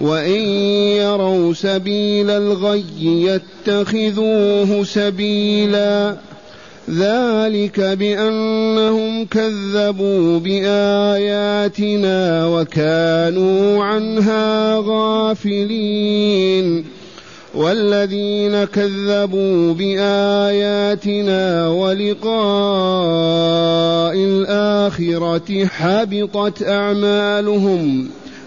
وإن يروا سبيل الغي يتخذوه سبيلا ذلك بأنهم كذبوا بآياتنا وكانوا عنها غافلين والذين كذبوا بآياتنا ولقاء الآخرة حبطت أعمالهم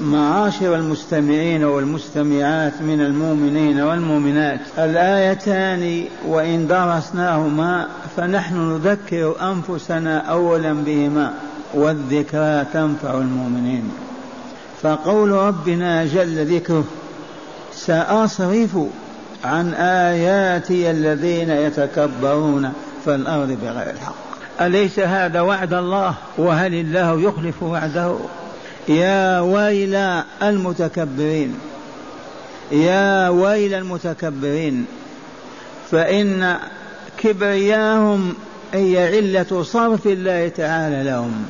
معاشر المستمعين والمستمعات من المؤمنين والمؤمنات. الآيتان وإن درسناهما فنحن نذكر أنفسنا أولا بهما والذكرى تنفع المؤمنين. فقول ربنا جل ذكره سأصرف عن آياتي الذين يتكبرون في الأرض بغير الحق. أليس هذا وعد الله؟ وهل الله يخلف وعده؟ يا ويل المتكبرين. يا ويل المتكبرين. فإن كبرياهم هي علة صرف الله تعالى لهم.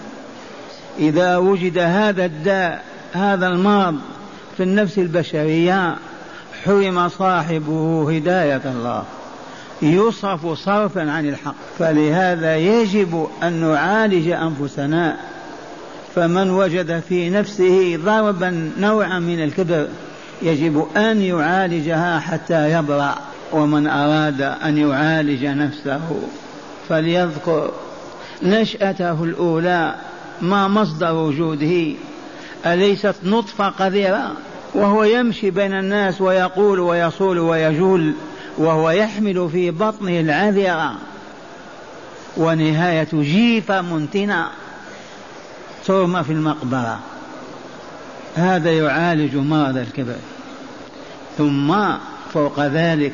إذا وجد هذا الداء هذا المرض في النفس البشرية حرم صاحبه هداية الله. يصرف صرفا عن الحق. فلهذا يجب أن نعالج أنفسنا فمن وجد في نفسه ضربا نوعا من الكبر يجب أن يعالجها حتى يبرأ ومن أراد أن يعالج نفسه فليذكر. نشأته الأولى ما مصدر وجوده؟ أليست نطفة قذرة؟ وهو يمشي بين الناس ويقول ويصول ويجول وهو يحمل في بطنه العذرة. ونهاية جيفة منتنة ترمى في المقبرة. هذا يعالج مرض الكبر. ثم فوق ذلك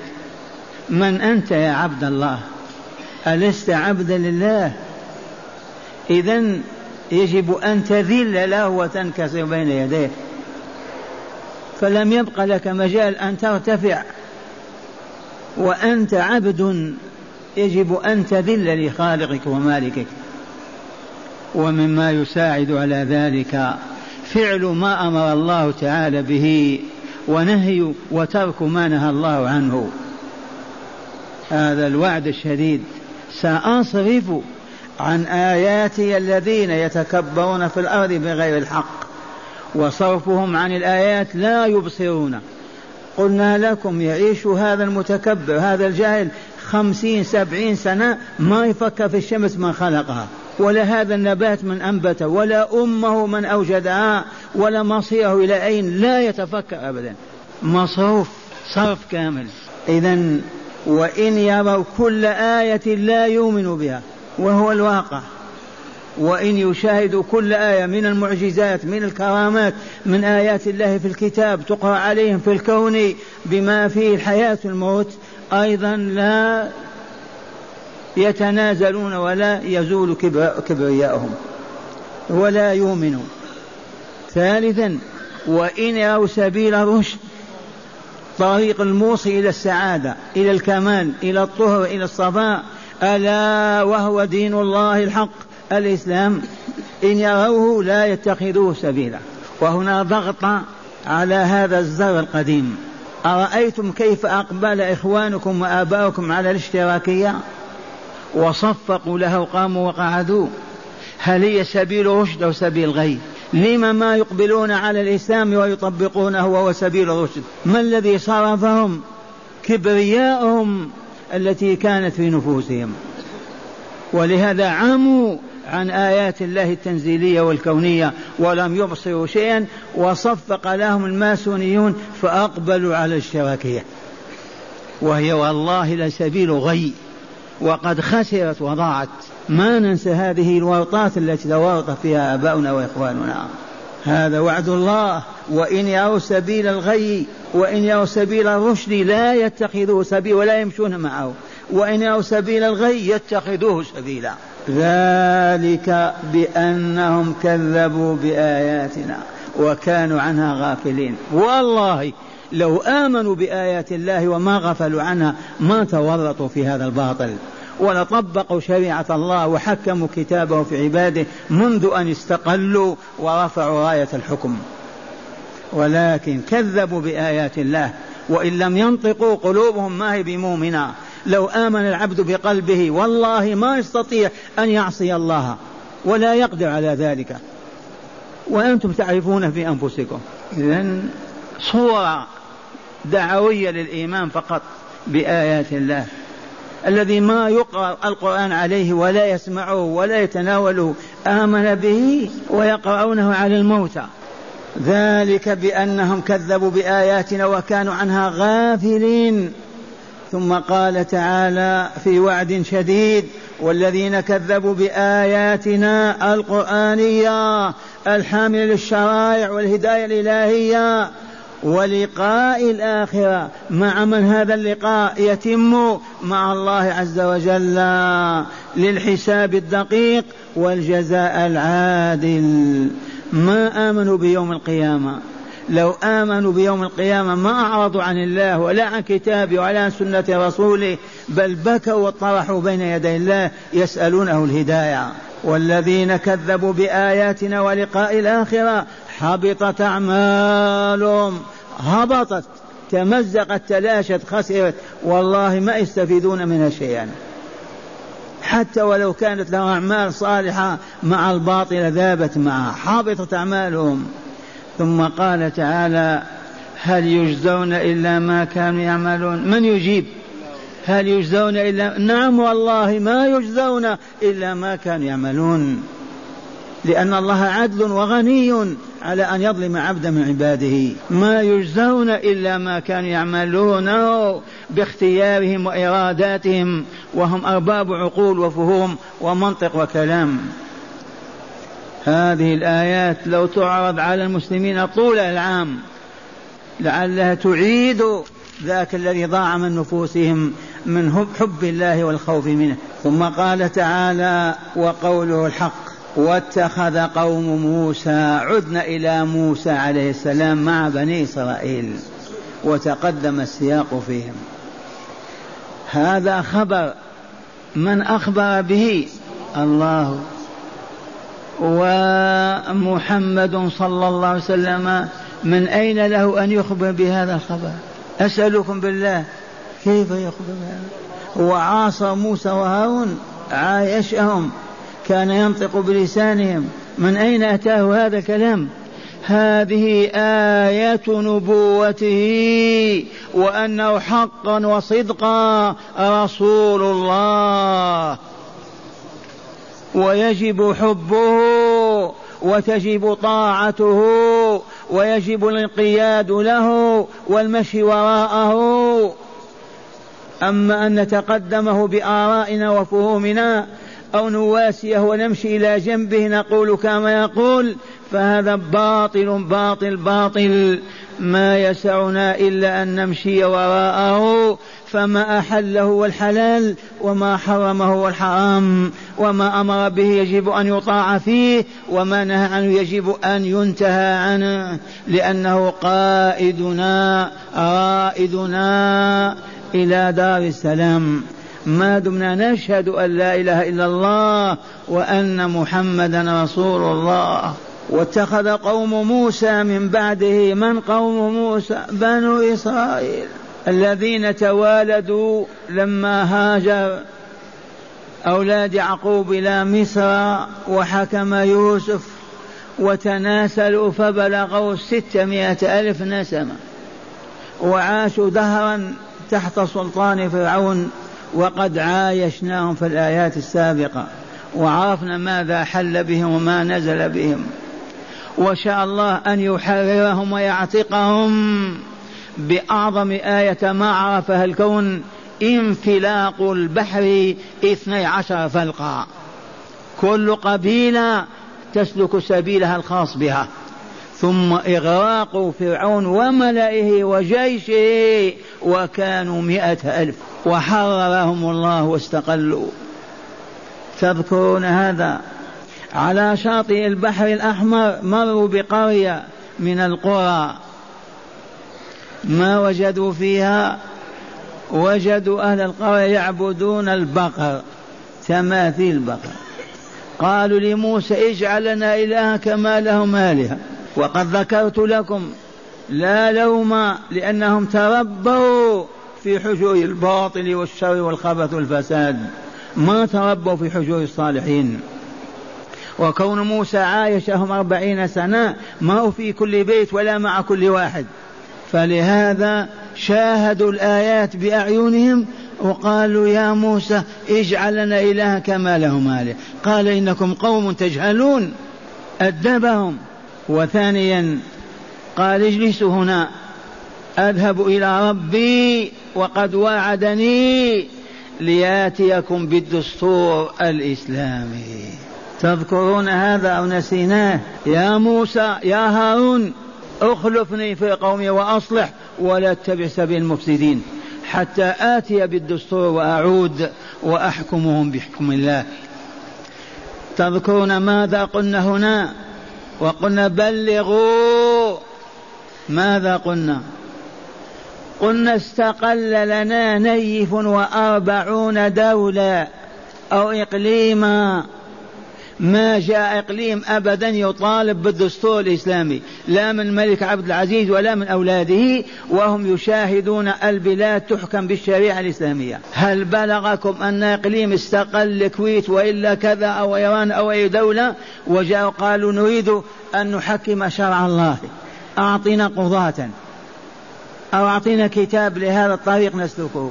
من أنت يا عبد الله؟ ألست عبدا لله؟ إذا يجب أن تذل له وتنكسر بين يديه. فلم يبق لك مجال أن ترتفع. وأنت عبد يجب أن تذل لخالقك ومالكك. ومما يساعد على ذلك. فعل ما أمر الله تعالى به ونهي وترك ما نهى الله عنه. هذا الوعد الشديد. سأصرف عن آياتي الذين يتكبرون في الأرض بغير الحق وصرفهم عن الآيات لا يبصرون. قلنا لكم يعيش هذا المتكبر هذا الجاهل خمسين سبعين سنة ما يفكر في الشمس من خلقها. ولا هذا النبات من أنبته ولا أمه من أوجدها ولا مصيره إلى أين لا يتفكر أبدا. مصروف صرف كامل. إذا وإن يروا كل آية لا يؤمنوا بها وهو الواقع. وإن يشاهدوا كل آية من المعجزات من الكرامات من آيات الله في الكتاب تقرأ عليهم في الكون بما فيه الحياة الموت أيضا لا يتنازلون ولا يزول كبرياءهم ولا يؤمنون. ثالثا وإن يروا سبيل الرشد طريق الموصي إلى السعادة إلى الكمال إلى الطهر إلى الصفاء ألا وهو دين الله الحق الإسلام. إن يروه لا يتخذوه سبيلا. وهنا ضغط على هذا الزر القديم. أرأيتم كيف أقبل إخوانكم وآباؤكم على الاشتراكية؟ وصفقوا له قاموا وقعدوا. هل هي سبيل رشد أو سبيل غي لما ما يقبلون على الإسلام ويطبقونه وهو سبيل الرشد؟ ما الذي صرفهم؟ كبرياءهم التي كانت في نفوسهم. ولهذا عموا عن آيات الله التنزيلية والكونية ولم يبصروا شيئا وصفق لهم الماسونيون فأقبلوا على الاشتراكية وهي والله لسبيل غي. وقد خسرت وضاعت. ما ننسى هذه الورطات التي تورط فيها آباؤنا وإخواننا. هذا وعد الله. وإن يروا سبيل الغي وإن يروا سبيل الرشد لا يتخذوه سبيل ولا يمشون معه. وإن يروا سبيل الغي يتخذوه سبيلا. ذلك بأنهم كذبوا بآياتنا وكانوا عنها غافلين. والله لو آمنوا بآيات الله وما غفلوا عنها ما تورطوا في هذا الباطل. ولطبقوا شريعة الله وحكموا كتابه في عباده منذ أن استقلوا ورفعوا راية الحكم. ولكن كذبوا بآيات الله وإن لم ينطقوا قلوبهم ما هي بمؤمنة. لو آمن العبد بقلبه والله ما يستطيع أن يعصي الله ولا يقدر على ذلك. وأنتم تعرفون في أنفسكم. إذا صورة دعوية للإيمان فقط بآيات الله. الذي ما يقرأ القرآن عليه ولا يسمعه ولا يتناوله آمن به ويقرؤونه على الموتى. ذلك بأنهم كذبوا بآياتنا وكانوا عنها غافلين. ثم قال تعالى في وعد شديد والذين كذبوا بآياتنا القرآنية الحاملة للشرائع والهداية الإلهية. ولقاء الآخرة مع من هذا اللقاء يتم مع الله عز وجل للحساب الدقيق والجزاء العادل. ما آمنوا بيوم القيامة؟ لو آمنوا بيوم القيامة ما أعرضوا عن الله ولا عن كتابه ولا عن سنة رسوله بل بكوا وطرحوا بين يدي الله يسألونه الهداية. والذين كذبوا بآياتنا ولقاء الآخرة حبطت أعمالهم. هبطت. تمزقت تلاشت خسرت. والله ما يستفيدون منها شيئا حتى ولو كانت لهم أعمال صالحة مع الباطل ذابت معها. حبطت أعمالهم. ثم قال تعالى هل يجزون إلا ما كانوا يعملون؟ من يجيب؟ هل يجزون إلا نعم والله ما يجزون إلا ما كانوا يعملون. لأن الله عدل وغني على أن يظلم عبدا من عباده. ما يجزون إلا ما كانوا يعملونه باختيارهم وإراداتهم وهم أرباب عقول وفهوم ومنطق وكلام. هذه الآيات لو تعرض على المسلمين طول العام لعلها تعيد ذاك الذي ضاع من نفوسهم من حب الله والخوف منه. ثم قال تعالى وقوله الحق. واتخذ قوم موسى عدنا إلى موسى عليه السلام مع بني إسرائيل وتقدم السياق فيهم. هذا خبر من أخبر به؟ الله. ومحمد صلى الله عليه وسلم من أين له أن يخبر بهذا الخبر؟ أسألكم بالله. كيف يخبر بهذا؟ هو عاصر موسى وهارون عايشهم. كان ينطق بلسانهم من أين أتاه هذا الكلام؟ هذه آية نبوته وأنه حقا وصدقا رسول الله. ويجب حبه وتجب طاعته ويجب الانقياد له والمشي وراءه. أما أن نتقدمه بآرائنا وفهومنا أو نواسيه ونمشي إلى جنبه نقول كما يقول فهذا باطل باطل باطل. ما يسعنا إلا أن نمشي وراءه فما أحله هو الحلال وما حرمه هو الحرام. وما أمر به يجب أن يطاع فيه وما نهى عنه يجب أن ينتهى عنه. لأنه قائدنا رائدنا إلى دار السلام. ما دمنا نشهد أن لا إله إلا الله وأن محمدا رسول الله واتخذ قوم موسى من بعده من قوم موسى؟ بنو إسرائيل. الذين توالدوا لما هاجر أولاد يعقوب إلى مصر وحكم يوسف وتناسلوا فبلغوا ستمائة ألف نسمة. وعاشوا دهرا تحت سلطان فرعون. وقد عايشناهم في الآيات السابقة وعرفنا ماذا حل بهم وما نزل بهم. وشاء الله أن يحررهم ويعتقهم بأعظم آية ما عرفها الكون انفلاق البحر اثني عشر فلقا. كل قبيلة تسلك سبيلها الخاص بها. ثم إغراق فرعون وملئه وجيشه وكانوا مئة ألف وحررهم الله واستقلوا. تذكرون هذا؟ على شاطئ البحر الأحمر مروا بقرية من القرى. ما وجدوا فيها؟ وجدوا أهل القرية يعبدون البقر تماثيل بقر قالوا لموسى اجعل لنا إلها كما لهم آلهة. وقد ذكرت لكم لا لوم لأنهم تربوا في حجور الباطل والشر والخبث والفساد. ما تربوا في حجور الصالحين. وكون موسى عايشهم أربعين سنة ما هو في كل بيت ولا مع كل واحد. فلهذا شاهدوا الآيات بأعينهم وقالوا يا موسى اجعل لنا إلها كما لهم آله قال إنكم قوم تجهلون. أدبهم. وثانيا قال اجلسوا هنا أذهب إلى ربي وقد وعدني لياتيكم بالدستور الإسلامي. تذكرون هذا أو نسيناه؟ يا موسى يا هارون أخلفني في قومي وأصلح ولا اتبع سبيل المفسدين حتى آتي بالدستور وأعود وأحكمهم بحكم الله. تذكرون ماذا قلنا هنا؟ وقلنا بلغوا. ماذا قلنا؟ قلنا استقل لنا نيف وأربعون دولة أو إقليما. ما جاء إقليم أبدا يطالب بالدستور الإسلامي لا من الملك عبد العزيز ولا من أولاده وهم يشاهدون البلاد تحكم بالشريعة الإسلامية. هل بلغكم أن إقليم استقل الكويت وإلا كذا أو إيران أو أي دولة؟ وجاءوا قالوا نريد أن نحكم شرع الله. أعطنا قضاة. أو أعطينا كتاب لهذا الطريق نسلكه.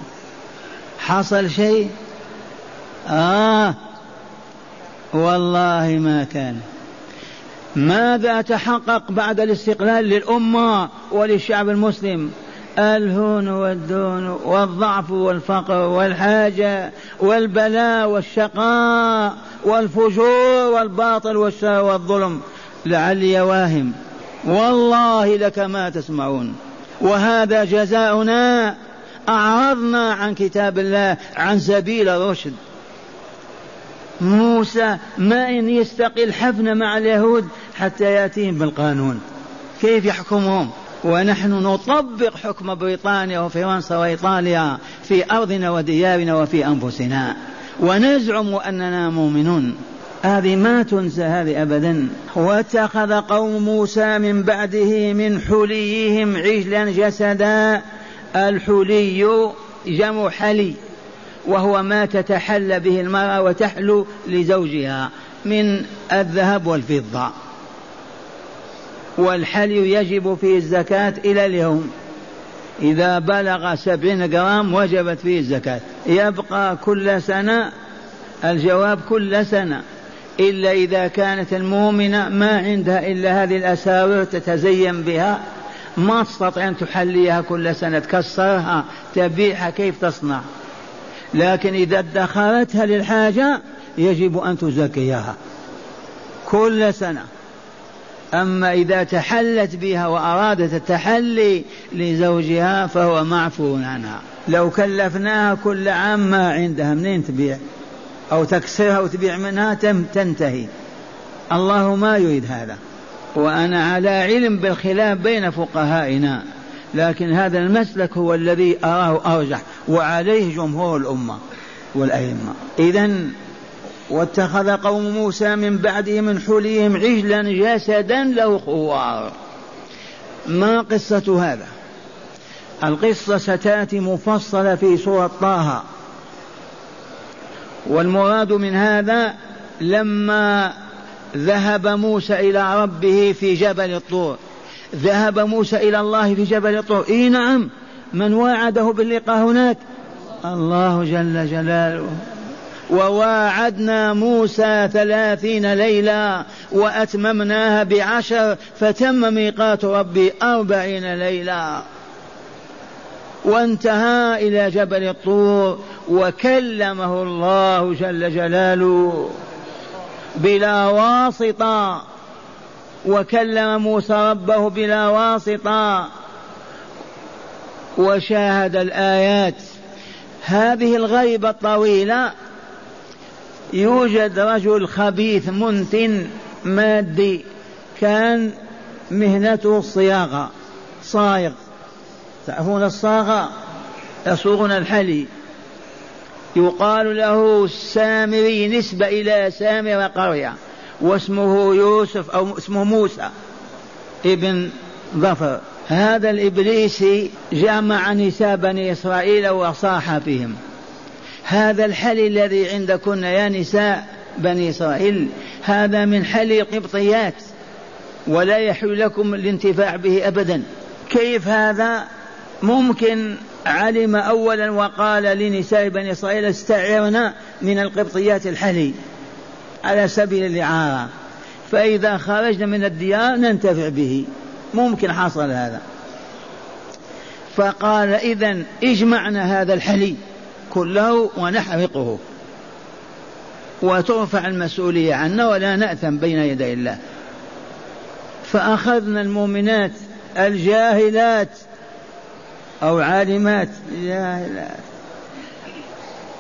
حصل شيء؟ آه. والله ما كان. ماذا تحقق بعد الاستقلال للأمة وللشعب المسلم؟ الهون والدون والضعف والفقر والحاجة والبلاء والشقاء والفجور والباطل والشر والظلم. لعلي واهم والله لك ما تسمعون. وهذا جزاؤنا. أعرضنا عن كتاب الله عن سبيل الرشد. موسى ما إن يستقل حفن مع اليهود حتى يأتيهم بالقانون. كيف يحكمهم؟ ونحن نطبق حكم بريطانيا وفرنسا وإيطاليا في أرضنا وديارنا وفي أنفسنا. ونزعم أننا مؤمنون. هذه ما تنسى هذه أبدا. واتخذ قوم موسى من بعده من حليهم عجلا جسدا. الحلي جمع حلي. وهو ما تتحلى به المرأة وتحلو لزوجها من الذهب والفضة. والحلي يجب فيه الزكاة إلى اليوم. إذا بلغ سبعين جرام وجبت فيه الزكاة. يبقى كل سنة الجواب كل سنة. إلا إذا كانت المؤمنة ما عندها إلا هذه الأساور تتزين بها ما تستطيع أن تحليها كل سنة تكسرها تبيعها كيف تصنع؟ لكن إذا ادخرتها للحاجة يجب أن تزكيها كل سنة. أما إذا تحلت بها وأرادت التحلي لزوجها فهو معفو عنها. لو كلفناها كل عام ما عندها منين تبيع؟ أو تكسرها وتبيع منها تم تنتهي. الله ما يريد هذا. وأنا على علم بالخلاف بين فقهائنا. لكن هذا المسلك هو الذي أراه أرجح وعليه جمهور الأمة والأئمة. إذا واتخذ قوم موسى من بعده من حليهم عجلا جسدا له خوار. ما قصة هذا؟ القصة ستأتي مفصلة في سورة طه. والمراد من هذا لما ذهب موسى إلى ربه في جبل الطور. ذهب موسى إلى الله في جبل الطور إي نعم. من واعده باللقاء هناك. الله جل جلاله. وواعدنا موسى ثلاثين ليلة وأتممناها بعشر فتم ميقات ربي أربعين ليلة. وانتهى إلى جبل الطور وكلمه الله جل جلاله. بلا واسطة. وكلم موسى ربه بلا واسطة وشاهد الآيات. هذه الغيبة الطويلة يوجد رجل خبيث منتن مادي كان مهنته الصياغة. صايغ. تعرفون الصاغة؟ يصوغون الحلي. يقال له السامري نسبة إلى سامر قرية. واسمه يوسف أو اسمه موسى ابن ظفر. هذا الإبليسي جمع نساء بني إسرائيل وصاح بهم. هذا الحل الذي عندكن يا نساء بني إسرائيل هذا من حل القبطيات ولا يحل لكم الانتفاع به أبدا. كيف هذا؟ ممكن علم أولا وقال لنساء بني إسرائيل استعرنا من القبطيات الحلي. على سبيل الإعارة. فإذا خرجنا من الديار ننتفع به. ممكن حصل هذا. فقال إذا اجمعنا هذا الحلي كله ونحرقه. وترفع المسؤولية عنا ولا نأثم بين يدي الله. فأخذنا المؤمنات الجاهلات أو عالمات. جاهلات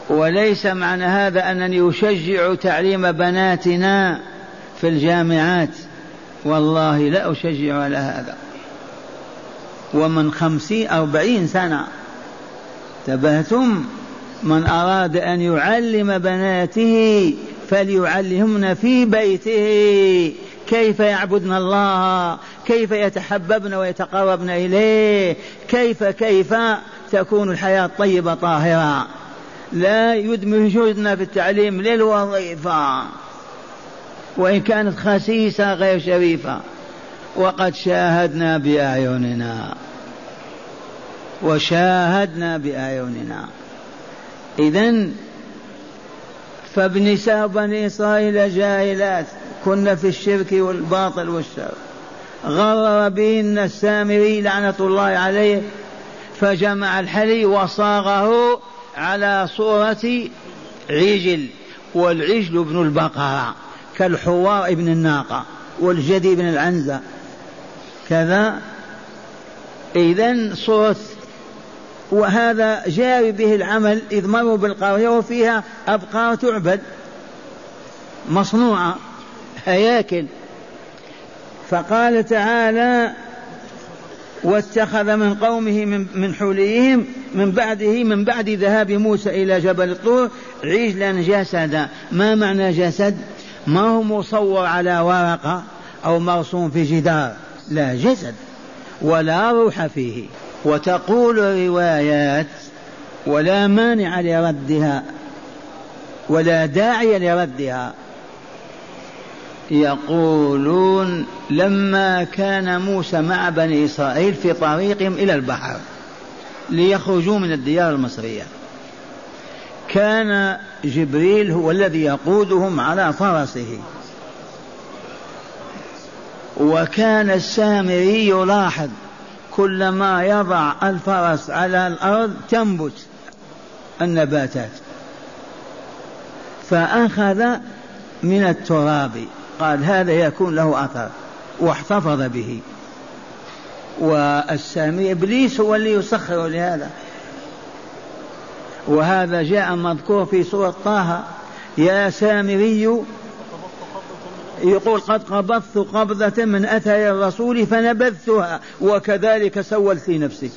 وليس معنى هذا أنني أشجع تعليم بناتنا في الجامعات. والله لا أشجع على هذا. ومن خمسين أربعين سنة. تبهتم من أراد أن يعلم بناته فليعلمن في بيته. كيف يعبدن الله؟ كيف يتحببن ويتقربن إليه؟ كيف كيف تكون الحياة طيبة طاهرة؟ لا يدمجن في التعليم للوظيفة. وإن كانت خسيسة غير شريفة. وقد شاهدنا بأعيننا. وشاهدنا بأعيننا. إذا فابنساء بني إسرائيل جاهلات. كن في الشرك والباطل والشر. غرر بهن السامري لعنة الله عليه. فجمع الحلي وصاغه على صورة عجل والعجل ابن البقرة كالحوار ابن الناقة والجدي ابن العنزة. كذا. إذا صورة وهذا جاري به العمل إذ مروا بالقرية وفيها أبقار تعبد مصنوعة هياكل فقال تعالى واتخذ من قومه من, من حليهم من بعده من بعد ذهاب موسى إلى جبل الطور عجلا جسدا. ما معنى جسد؟ ما هو مصور على ورقة أو مرسوم في جدار. لا جسد ولا روح فيه. وتقول روايات ولا مانع لردها ولا داعي لردها. يقولون لما كان موسى مع بني إسرائيل في طريقهم إلى البحر ليخرجوا من الديار المصرية. كان جبريل هو الذي يقودهم على فرسه. وكان السامري يلاحظ كلما يضع الفرس على الأرض تنبت النباتات. فأخذ من التراب. قال هذا يكون له أثر واحتفظ به. والسامي إبليس هو اللي يسخر لهذا. وهذا جاء مذكور في سورة طه يا سامري يقول قد قبضت قبضة من أثر الرسول فنبذتها وكذلك سولت في نفسي.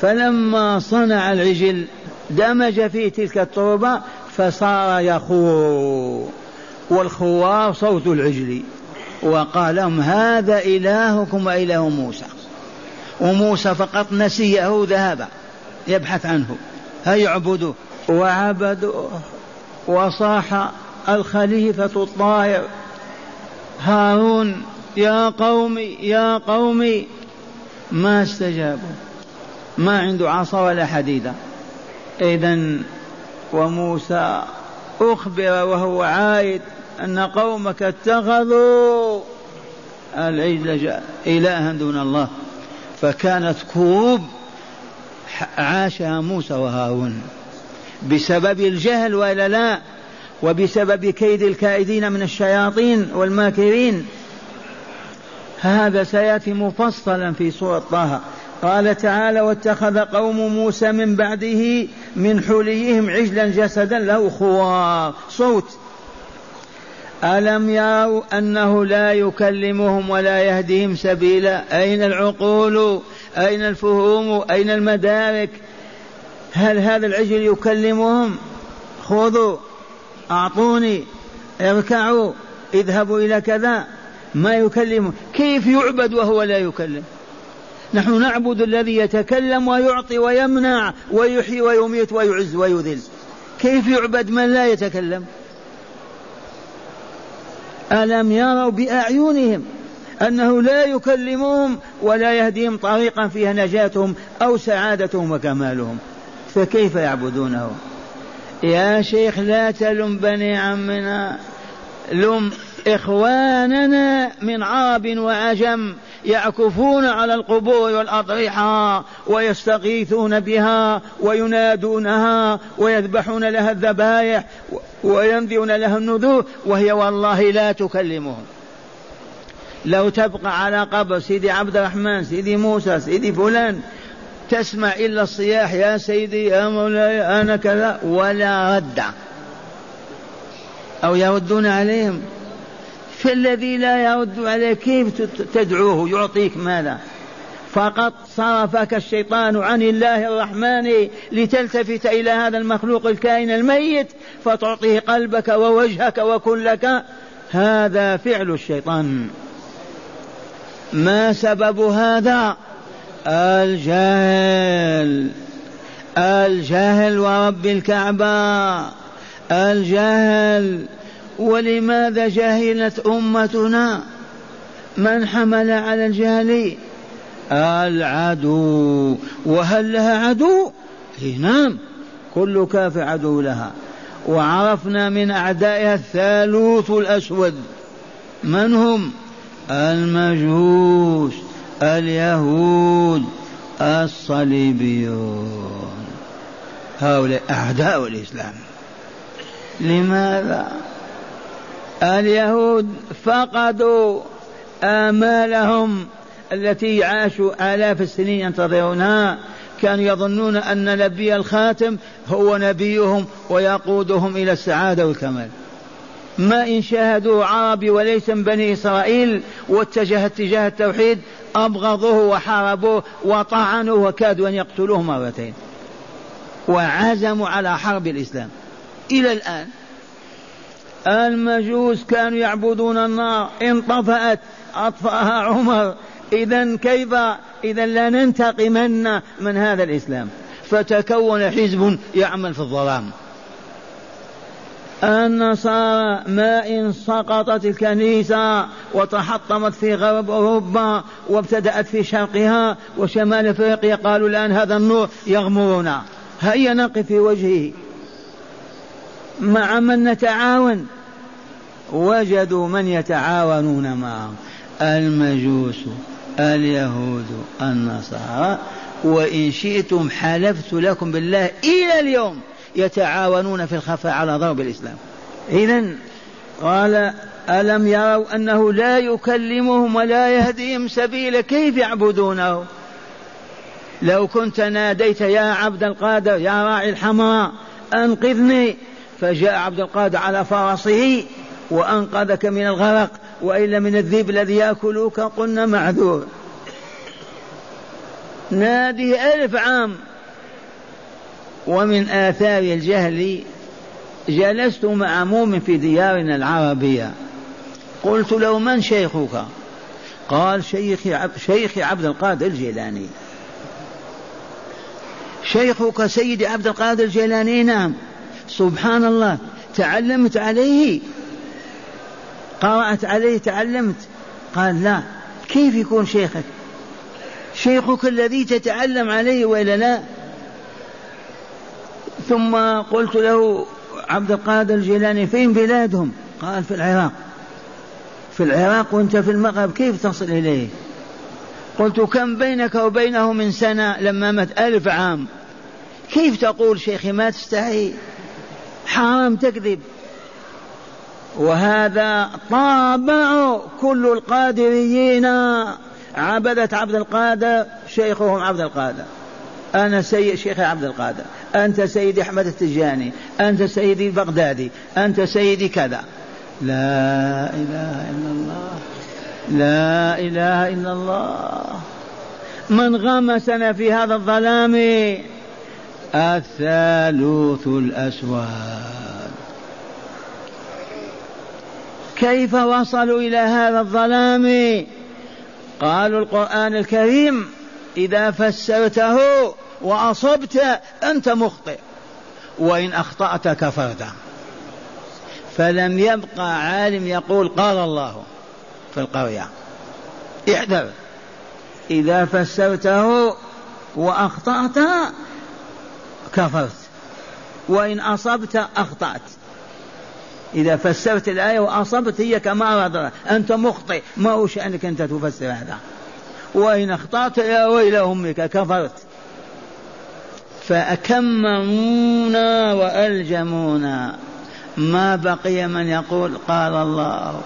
فلما صنع العجل دمج في تلك التربة فصار يخور. والخوار صوت العجل. وقال لهم هذا إلهكم وإله موسى. وموسى فقط نسيه ذهب يبحث عنه. هيعبدوه وعبدوه وصاح الخليفة الطاهر. هارون يا قومي يا قومي. ما استجابوا. ما عنده عصا ولا حديدة. إذا وموسى أخبر وهو عايد أن قومك اتخذوا العجل إلها دون الله. فكانت كروب عاشها موسى وهارون بسبب الجهل ولا لا وبسبب كيد الكائدين من الشياطين والماكرين. هذا سيأتي مفصلا في سورة طه. قال تعالى واتخذ قوم موسى من بعده من حليهم عجلا جسدا له خوار. صوت. ألم يروا أنه لا يكلمهم ولا يهديهم سبيلا؟ أين العقول؟ أين الفهوم؟ أين المدارك؟ هل هذا العجل يكلمهم؟ خذوا أعطوني اركعوا اذهبوا إلى كذا. ما يكلم كيف يعبد وهو لا يكلم؟ نحن نعبد الذي يتكلم ويعطي ويمنع ويحيي ويميت ويعز ويذل. كيف يعبد من لا يتكلم؟ ألم يروا بأعينهم أنه لا يكلمهم ولا يهديهم طريقا فيها نجاتهم أو سعادتهم وكمالهم؟ فكيف يعبدونه؟ يا شيخ لا تلم بني عمنا لم إخواننا من عرب وعجم. يعكفون على القبور والأضرحة ويستغيثون بها وينادونها ويذبحون لها الذبائح وينذرون لها النذور وهي والله لا تكلمهم. لو تبقى على قبر سيدي عبد الرحمن سيدي موسى سيدي فلان تسمع إلا الصياح يا سيدي يا مولاي أنا كذا. ولا رد. أو يردون عليهم. فالذي لا يرد عليه كيف تدعوه؟ يعطيك ماذا؟ فقط صرفك الشيطان عن الله الرحمن لتلتفت إلى هذا المخلوق الكائن الميت فتعطيه قلبك ووجهك وكلك. هذا فعل الشيطان. ما سبب هذا؟ الجهل. الجهل ورب الكعبة. الجهل. ولماذا جهلت أمتنا من حمل على الجهل؟ العدو. وهل لها عدو؟ إيه نعم. كل كافر عدو لها. وعرفنا من أعدائها الثالوث الأسود. من هم؟ المجوس اليهود الصليبيون. هؤلاء أعداء الإسلام. لماذا؟ اليهود فقدوا آمالهم التي عاشوا آلاف السنين ينتظرونها. كانوا يظنون أن نبي الخاتم هو نبيهم ويقودهم إلى السعادة والكمال. ما إن شاهدوا عربي وليس من بني إسرائيل واتجه اتجاه التوحيد أبغضوه وحاربوه وطعنوه وكادوا أن يقتلوه مرتين. وعزموا على حرب الإسلام. إلى الآن المجوس كانوا يعبدون النار. انطفأت أطفأها عمر. إذا كيف؟ إذا لا ننتقمن من هذا الإسلام. فتكون حزب يعمل في الظلام. النصارى ما إن سقطت الكنيسة وتحطمت في غرب أوروبا وابتدأت في شرقها وشمال أفريقيا قالوا الآن هذا النور يغمرنا. هيا نقف في وجهه. مع من نتعاون؟ وجدوا من يتعاونون معهم المجوس اليهود النصارى. وإن شئتم حلفت لكم بالله إلى اليوم يتعاونون في الخفاء على ضرب الإسلام. إذا قال ألم يروا أنه لا يكلمهم ولا يهديهم سبيلا كيف يعبدونه؟ لو كنت ناديت يا عبد القادر يا راعي الحمراء أنقذني. فجاء عبد القادر على فرسه وأنقذك من الغرق وإلا من الذئب الذي يأكلك قلنا معذور. نادي ألف عام. ومن آثار الجهل جلست مع مؤمن في ديارنا العربية. قلت له من شيخك؟ قال شيخي عب شيخي عبد القادر الجيلاني. شيخك سيدي عبد القادر الجيلاني؟ نعم. سبحان الله تعلمت عليه. قرأت عليه تعلمت. قال لا كيف يكون شيخك؟ شيخك الذي تتعلم عليه وإلا لا؟ ثم قلت له عبد القادر الجيلاني فين بلادهم؟ قال في العراق. في العراق وانت في المغرب كيف تصل إليه؟ قلت كم بينك وبينه من سنة؟ لما مات ألف عام. كيف تقول شيخي ما تستحي؟ حرام تكذب. وهذا طابع كل القادريين. عبدة عبد القادر شيخهم عبد القادر. أنا سيد شيخ عبد القادر. أنت سيدي أحمد التجاني. أنت سيدي البغدادي. أنت سيدي كذا. لا إله إلا الله. لا إله إلا الله. من غمسنا في هذا الظلام الثالوث الأسود كيف وصلوا إلى هذا الظلام؟ قالوا القرآن الكريم إذا فسرته وأصبت أنت مخطئ وإن أخطأت كفرت. فلم يبقى عالم يقول قال الله في القرية. احذر إذا فسرته وأخطأت كفرت. وإن أصبت أخطأت. إذا فسرت الآية وأصبت هي كما أراد أنت مخطئ. ما هو شأنك أنت تفسر هذا؟ وإن أخطأت يا ويل أمك كفرت. فأكممونا وألجمونا. ما بقي من يقول قال الله.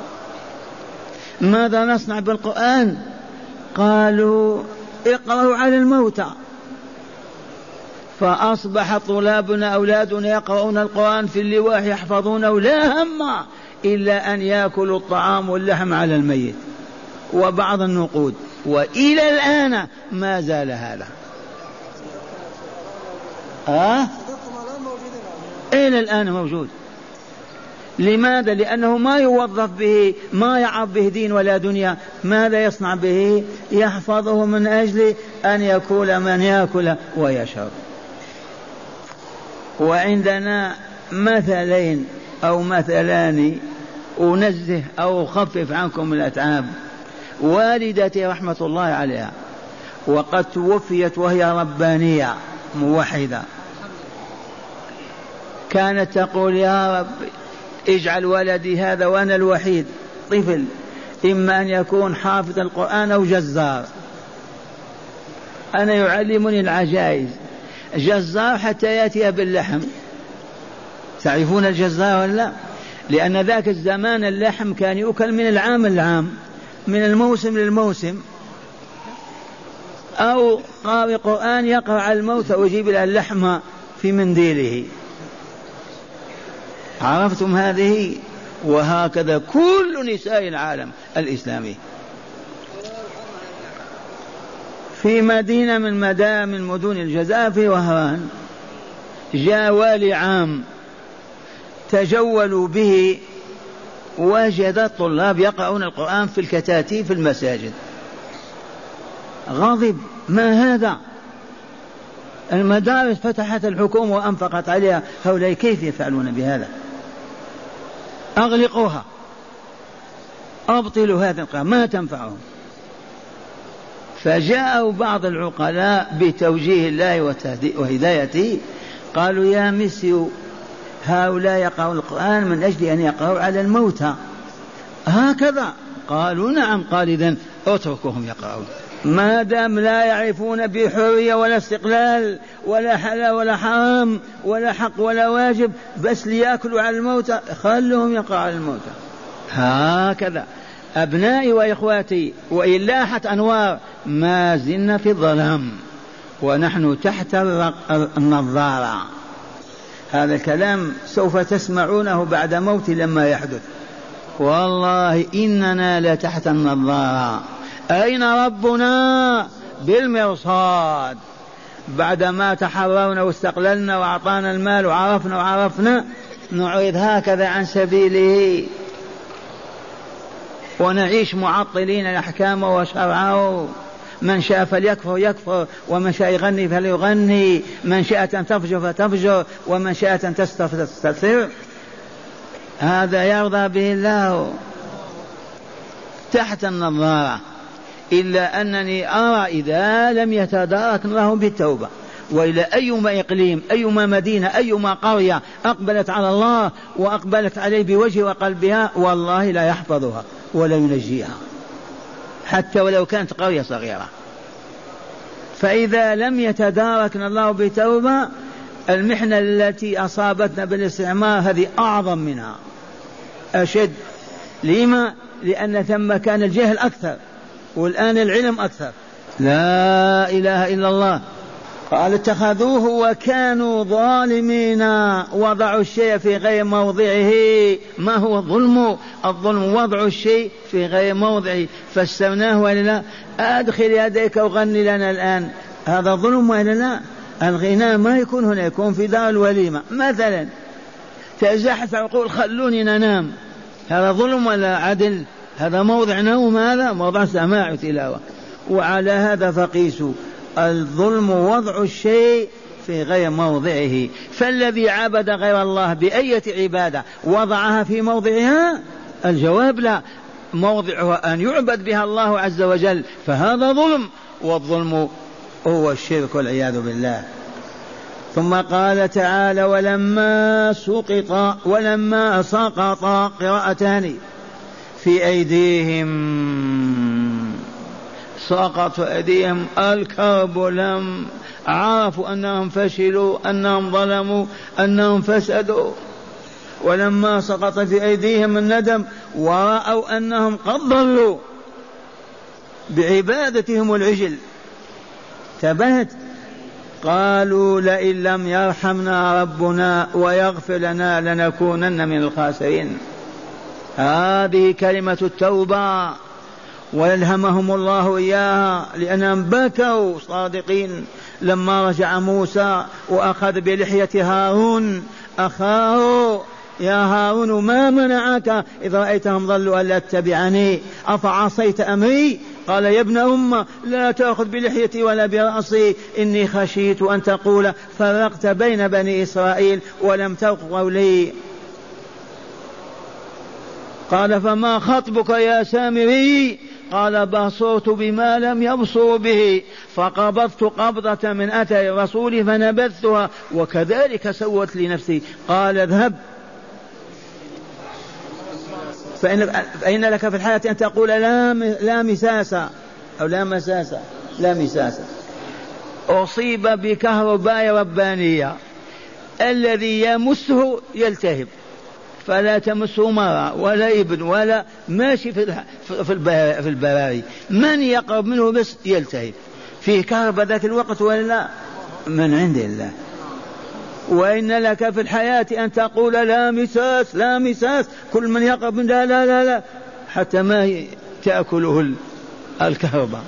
ماذا نصنع بالقرآن؟ قالوا اقرأوا على الموتى. فأصبح طلابنا أولادنا يقرؤون القرآن في اللواح يحفظونه لا هم إلا أن يأكلوا الطعام واللحم على الميت وبعض النقود وإلى الآن ما زال هذا أه؟ إلى الآن موجود لماذا؟ لأنه ما يوظف به ما يعظ به دين ولا دنيا ماذا يصنع به؟ يحفظه من أجل أن يكون من يأكل ويشرب وعندنا مثلين أو مثلان أنزه أو أخفف عنكم الأتعاب. والدتي رحمة الله عليها وقد توفيت وهي ربانية موحدة. كانت تقول يا رب اجعل ولدي هذا وأنا الوحيد. طفل إما أن يكون حافظ القرآن أو جزار. أنا يعلمني العجائز. جزار حتى يأتي باللحم تعرفون الجزار ولا لا؟ لأن ذاك الزمان اللحم كان يؤكل من العام العام من الموسم للموسم. أو قارئ قرآن يقرأ على الموتى ويجيب اللحم في منديله. عرفتم هذه؟ وهكذا كل نساء العالم الإسلامي. في مدينة من مدى من مدن الجزائر في وهران جاء والي عام تجولوا به وجد الطلاب يقرؤون القرآن في الكتاتيب في المساجد. غضب ما هذا؟ المدارس فتحت الحكومة وأنفقت عليها هؤلاء كيف يفعلون بهذا؟ أغلقوها. أبطلوا هذا القرآن ما تنفعهم. فجاءوا بعض العقلاء بتوجيه الله وهدايته قالوا يا مسيو هؤلاء يقرأون القرآن من أجل أن يقرأوا على الموتى. هكذا؟ قالوا نعم قال إذن اتركوهم يقرأون ما دام لا يعرفون بحرية ولا استقلال ولا حلال ولا حرام ولا حق ولا واجب بس ليأكلوا على الموتى خلهم يقرأوا على الموتى. هكذا. أبنائي وإخواتي وإن لاحت أنوار ما زلنا في الظلام ونحن تحت النظارة. هذا الكلام سوف تسمعونه بعد موتي لما يحدث. والله إننا لتحت النظارة. أين ربنا؟ بالمرصاد. بعدما تحررنا واستقللنا وأعطانا المال وعرفنا وعرفنا نعرض هكذا عن سبيله. ونعيش معطلين الأحكام وشرعه. من شاء فليكفر يكفر. ومن شاء يغني فليغني. من شاء أن تفجر فتفجر. ومن شاء أن تستغفر هذا يرضى به الله. تحت النظارة. إلا أنني أرى إذا لم يتدارك الله بالتوبة. وإلى أيما إقليم أيما مدينة أيما قرية أقبلت على الله وأقبلت عليه بوجه وقلبها والله لا يحفظها. ولا ينجيها. حتى ولو كانت قرية صغيرة. فإذا لم يتداركنا الله بتوبة المحنة التي أصابتنا بالاستعمار هذه أعظم منها. أشد لما؟ لأن ثم كان الجهل أكثر والآن العلم أكثر. لا إله إلا الله. قال اتخذوه وكانوا ظالمين. وضعوا الشيء في غير موضعه. ما هو الظلم؟ الظلم وضع الشيء في غير موضعه. فاسترناه ولا لا. أدخل يديك وغني لنا الآن. هذا ظلم ولا لا؟ الغناء ما يكون هنا يكون في دار الوليمة. مثلا تزحف عقول خلوني ننام هذا ظلم ولا عدل؟ هذا موضع نوم هذا؟ موضع سماع وتلاوة. وعلى هذا فقيسوا. الظلم وضع الشيء في غير موضعه. فالذي عبد غير الله بأية عبادة وضعها في موضعها؟ الجواب لا. موضعها أن يعبد بها الله عز وجل فهذا ظلم. والظلم هو الشرك والعياذ بالله. ثم قال تعالى ولما سقط ولما سقط قراءتان في أيديهم سقط أيديهم الكرب لم عرفوا أنهم فشلوا أنهم ظلموا أنهم فسدوا. ولما سقط في أيديهم الندم ورأوا أنهم قد ضلوا. بعبادتهم العجل. تبهت. قالوا لئن لم يرحمنا ربنا ويغفر لنا لنكونن من الخاسرين. هذه كلمة التوبة. ويلهمهم الله إياها لأنهم بكوا صادقين لما رجع موسى وأخذ بلحية هارون. أخاه يا هارون ما منعك؟ إذ رأيتهم ضلوا ألا تتبعني. أفعصيت أمري؟ قال يا ابن أم لا تأخذ بلحيتي ولا برأسي. إني خشيت أن تقول فرقت بين بني إسرائيل ولم ترق قولي. قال فما خطبك يا سامري؟ قال بصرت بما لم يبصروا به فقبضت قبضة من أثر الرسول فنبذتها وكذلك سوت لي نفسي قال اذهب. فإن, فإن لك في الحياة أن تقول لا لا مساس أو لا مساس لا مساس. أصيب بكهرباء ربانية. الذي يمسه يلتهب. فلا تمسه مرأة ولا ابن ولا ماشي في في البراري من يقرب منه بس يلتهب. فيه كهرباء ذاك الوقت ولا لا؟ من عند الله. وإن لك في الحياة أن تقول لا مساس لا مساس. كل من يقرب من لا لا لا, لا. حتى ما تأكله الكهرباء.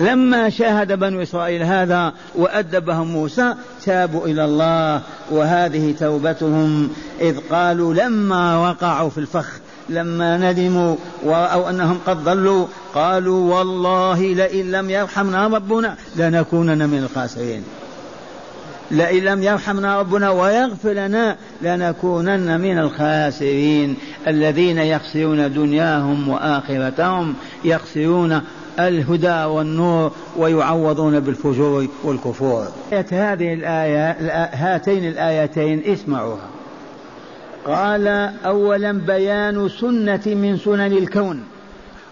لما شاهد بنو إسرائيل هذا وأدبهم موسى تابوا إلى الله وهذه توبتهم إذ قالوا لما وقعوا في الفخ لما ندموا ورأوا أنهم قد ضلوا قالوا والله لئن لم يرحمنا ربنا لنكونن من الخاسرين. لئن لم يرحمنا ربنا ويغفر لنا لنكونن من الخاسرين. الذين يخسرون دنياهم وآخرتهم يخسرون الهدى والنور ويعوضون بالفجور والكفور. هذه الآية هاتين الآيتين اسمعوها. قال أولا بيان سنة من سنن الكون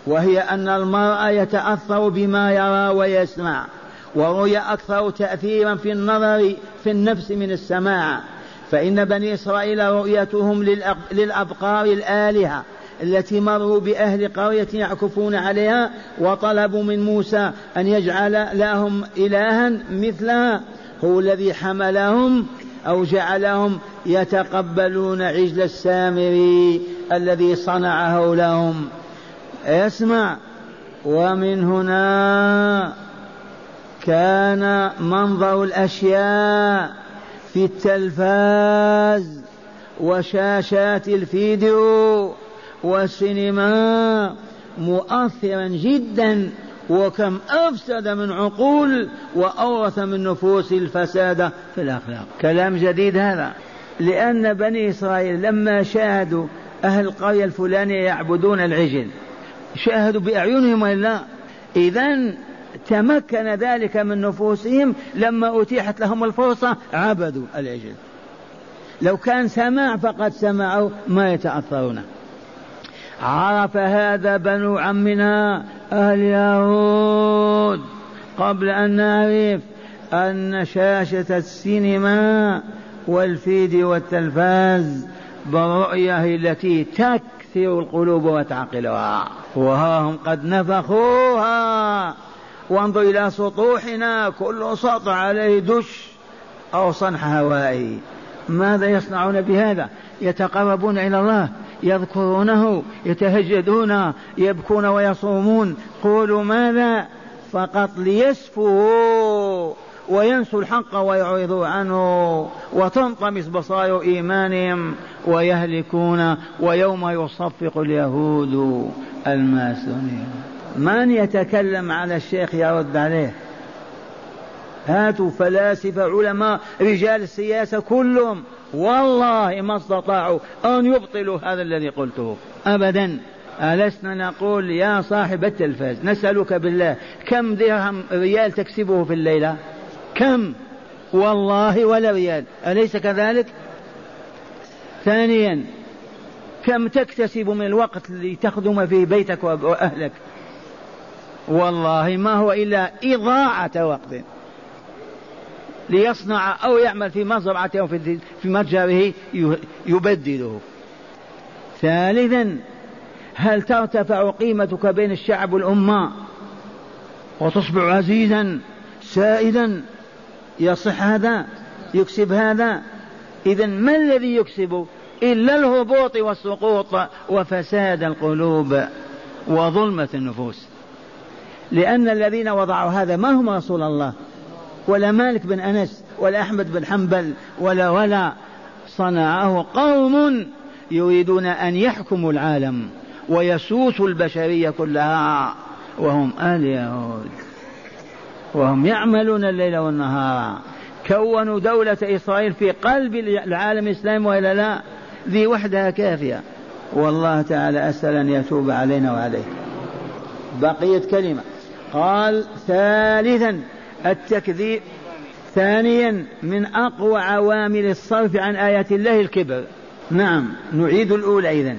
وهي أن المرء يتأثر بما يرى ويسمع ورؤيا أكثر تأثيرا في النظر في النفس من السماع فإن بني إسرائيل رؤيتهم للأبقار الآلهة التي مروا بأهل قرية يعكفون عليها وطلبوا من موسى أن يجعل لهم إلها مثلها. هو الذي حملهم أو جعلهم يتقبلون عجل السامري الذي صنعه لهم. اسمع ومن هنا كان منظر الأشياء في التلفاز وشاشات الفيديو. والسينما مؤثرا جدا وكم أفسد من عقول وأورث من نفوس الفساد في الأخلاق. كلام جديد هذا. لأن بني إسرائيل لما شاهدوا أهل القرية الفلانية يعبدون العجل شاهدوا بأعينهم ولا إذا تمكن ذلك من نفوسهم لما أتيحت لهم الفرصة عبدوا العجل. لو كان سماع فقد سمعوا ما يتأثرون. عرف هذا بنو عمنا اليهود قبل أن نعرف أن شاشة السينما والفيديو والتلفاز بالرؤية التي تكثر القلوب وتعقلها. وها هم قد نفخوها. وانظر إلى سطوحنا كل سطح عليه دش أو صنح هوائي. ماذا يصنعون بهذا؟ يتقربون إلى الله يذكرونه يتهجدون يبكون ويصومون. قولوا ماذا؟ فقط ليسفوا وينسوا الحق ويعرضوا عنه وتنطمس بصائر إيمانهم ويهلكون ويوم يصفق اليهود الماسونين. من يتكلم على الشيخ يرد عليه؟ هاتوا فلاسفة علماء رجال السياسة كلهم. والله ما استطاعوا أن يبطلوا هذا الذي قلته. أبدا. ألسنا نقول يا صاحب التلفاز نسألك بالله كم درهم ريال تكسبه في الليلة؟ كم؟ والله ولا ريال. أليس كذلك؟ ثانيا كم تكتسب من الوقت لتخدم في بيتك وأهلك؟ والله ما هو إلا إضاعة وقت. ليصنع أو يعمل في مزرعته أو في متجره يبدله. ثالثا هل ترتفع قيمتك بين الشعب والأمة؟ وتصبح عزيزا سائدا يصح هذا؟ يكسب هذا؟ إذا ما الذي يكسب؟ إلا الهبوط والسقوط وفساد القلوب وظلمة النفوس. لأن الذين وضعوا هذا ما هم رسول الله؟ ولا مالك بن أنس ولا أحمد بن حنبل ولا ولا صنعه قوم يريدون أن يحكموا العالم ويسوسوا البشرية كلها وهم أهل يهود. وهم يعملون الليل والنهار. كونوا دولة إسرائيل في قلب العالم الإسلامي وإلا لا ذي وحدها كافية. والله تعالى أسأل أن يتوب علينا وعليه. بقيت كلمة. قال ثالثا التكذيب ثانيا من أقوى عوامل الصرف عن آيات الله الكبر. نعم نعيد الأولى إذن.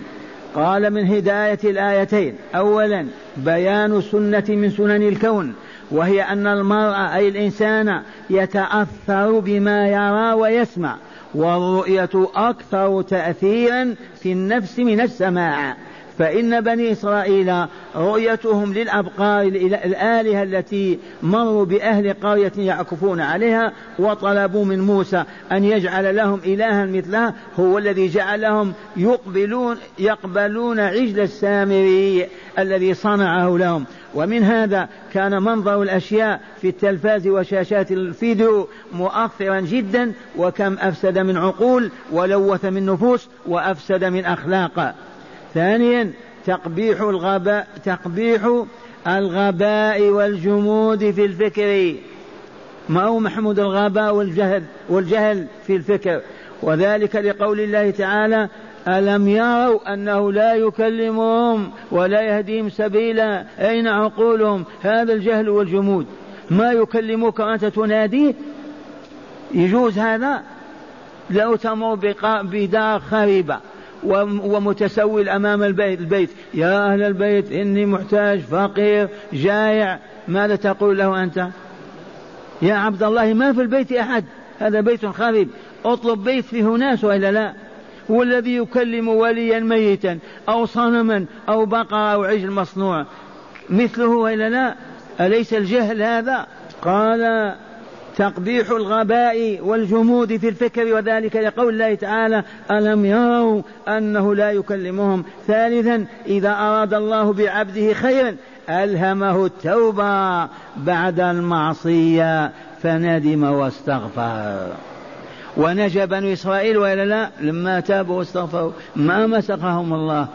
قال من هداية الآيتين. أولا بيان سنة من سنن الكون وهي أن المرء أي الإنسان يتأثر بما يرى ويسمع والرؤية أكثر تأثيرا في النفس من السماع. فإن بني إسرائيل رؤيتهم للأبقار الآلهة التي مروا بأهل قرية يعكفون عليها وطلبوا من موسى أن يجعل لهم إلها مثلها هو الذي جعلهم يقبلون يقبلون عجل السامري الذي صنعه لهم. ومن هذا كان منظر الأشياء في التلفاز وشاشات الفيديو مؤثرا جدا وكم أفسد من عقول ولوث من نفوس وأفسد من أخلاق. ثانيا تقبيح الغباء تقبيح الغباء والجمود في الفكر. ما هو محمود الغباء والجهل والجهل في الفكر؟ وذلك لقول الله تعالى ألم يروا أنه لا يكلمهم ولا يهديهم سبيلا؟ أين عقولهم؟ هذا الجهل والجمود. ما يكلمك وأنت تناديه؟ يجوز هذا؟ لو تمر بدار خريبة. ومتسول أمام البيت. يا أهل البيت إني محتاج فقير جائع. ماذا تقول له أنت؟ يا عبد الله ما في البيت أحد. هذا بيت خريب. أطلب بيت فيه ناس وإلا لا؟ هو الذي يكلم وليا ميتا أو صنما أو بقرة أو عجل مصنوع. مثله وإلا لا؟ أليس الجهل هذا؟ قال تقبيح الغباء والجمود في الفكر وذلك لقول الله تعالى ألم يروا أنه لا يكلمهم؟ ثالثا إذا أراد الله بعبده خيرا ألهمه التوبة بعد المعصية فندم واستغفر. ونجى بنو إسرائيل وإلا لا لما تابوا واستغفروا ما مسخهم الله؟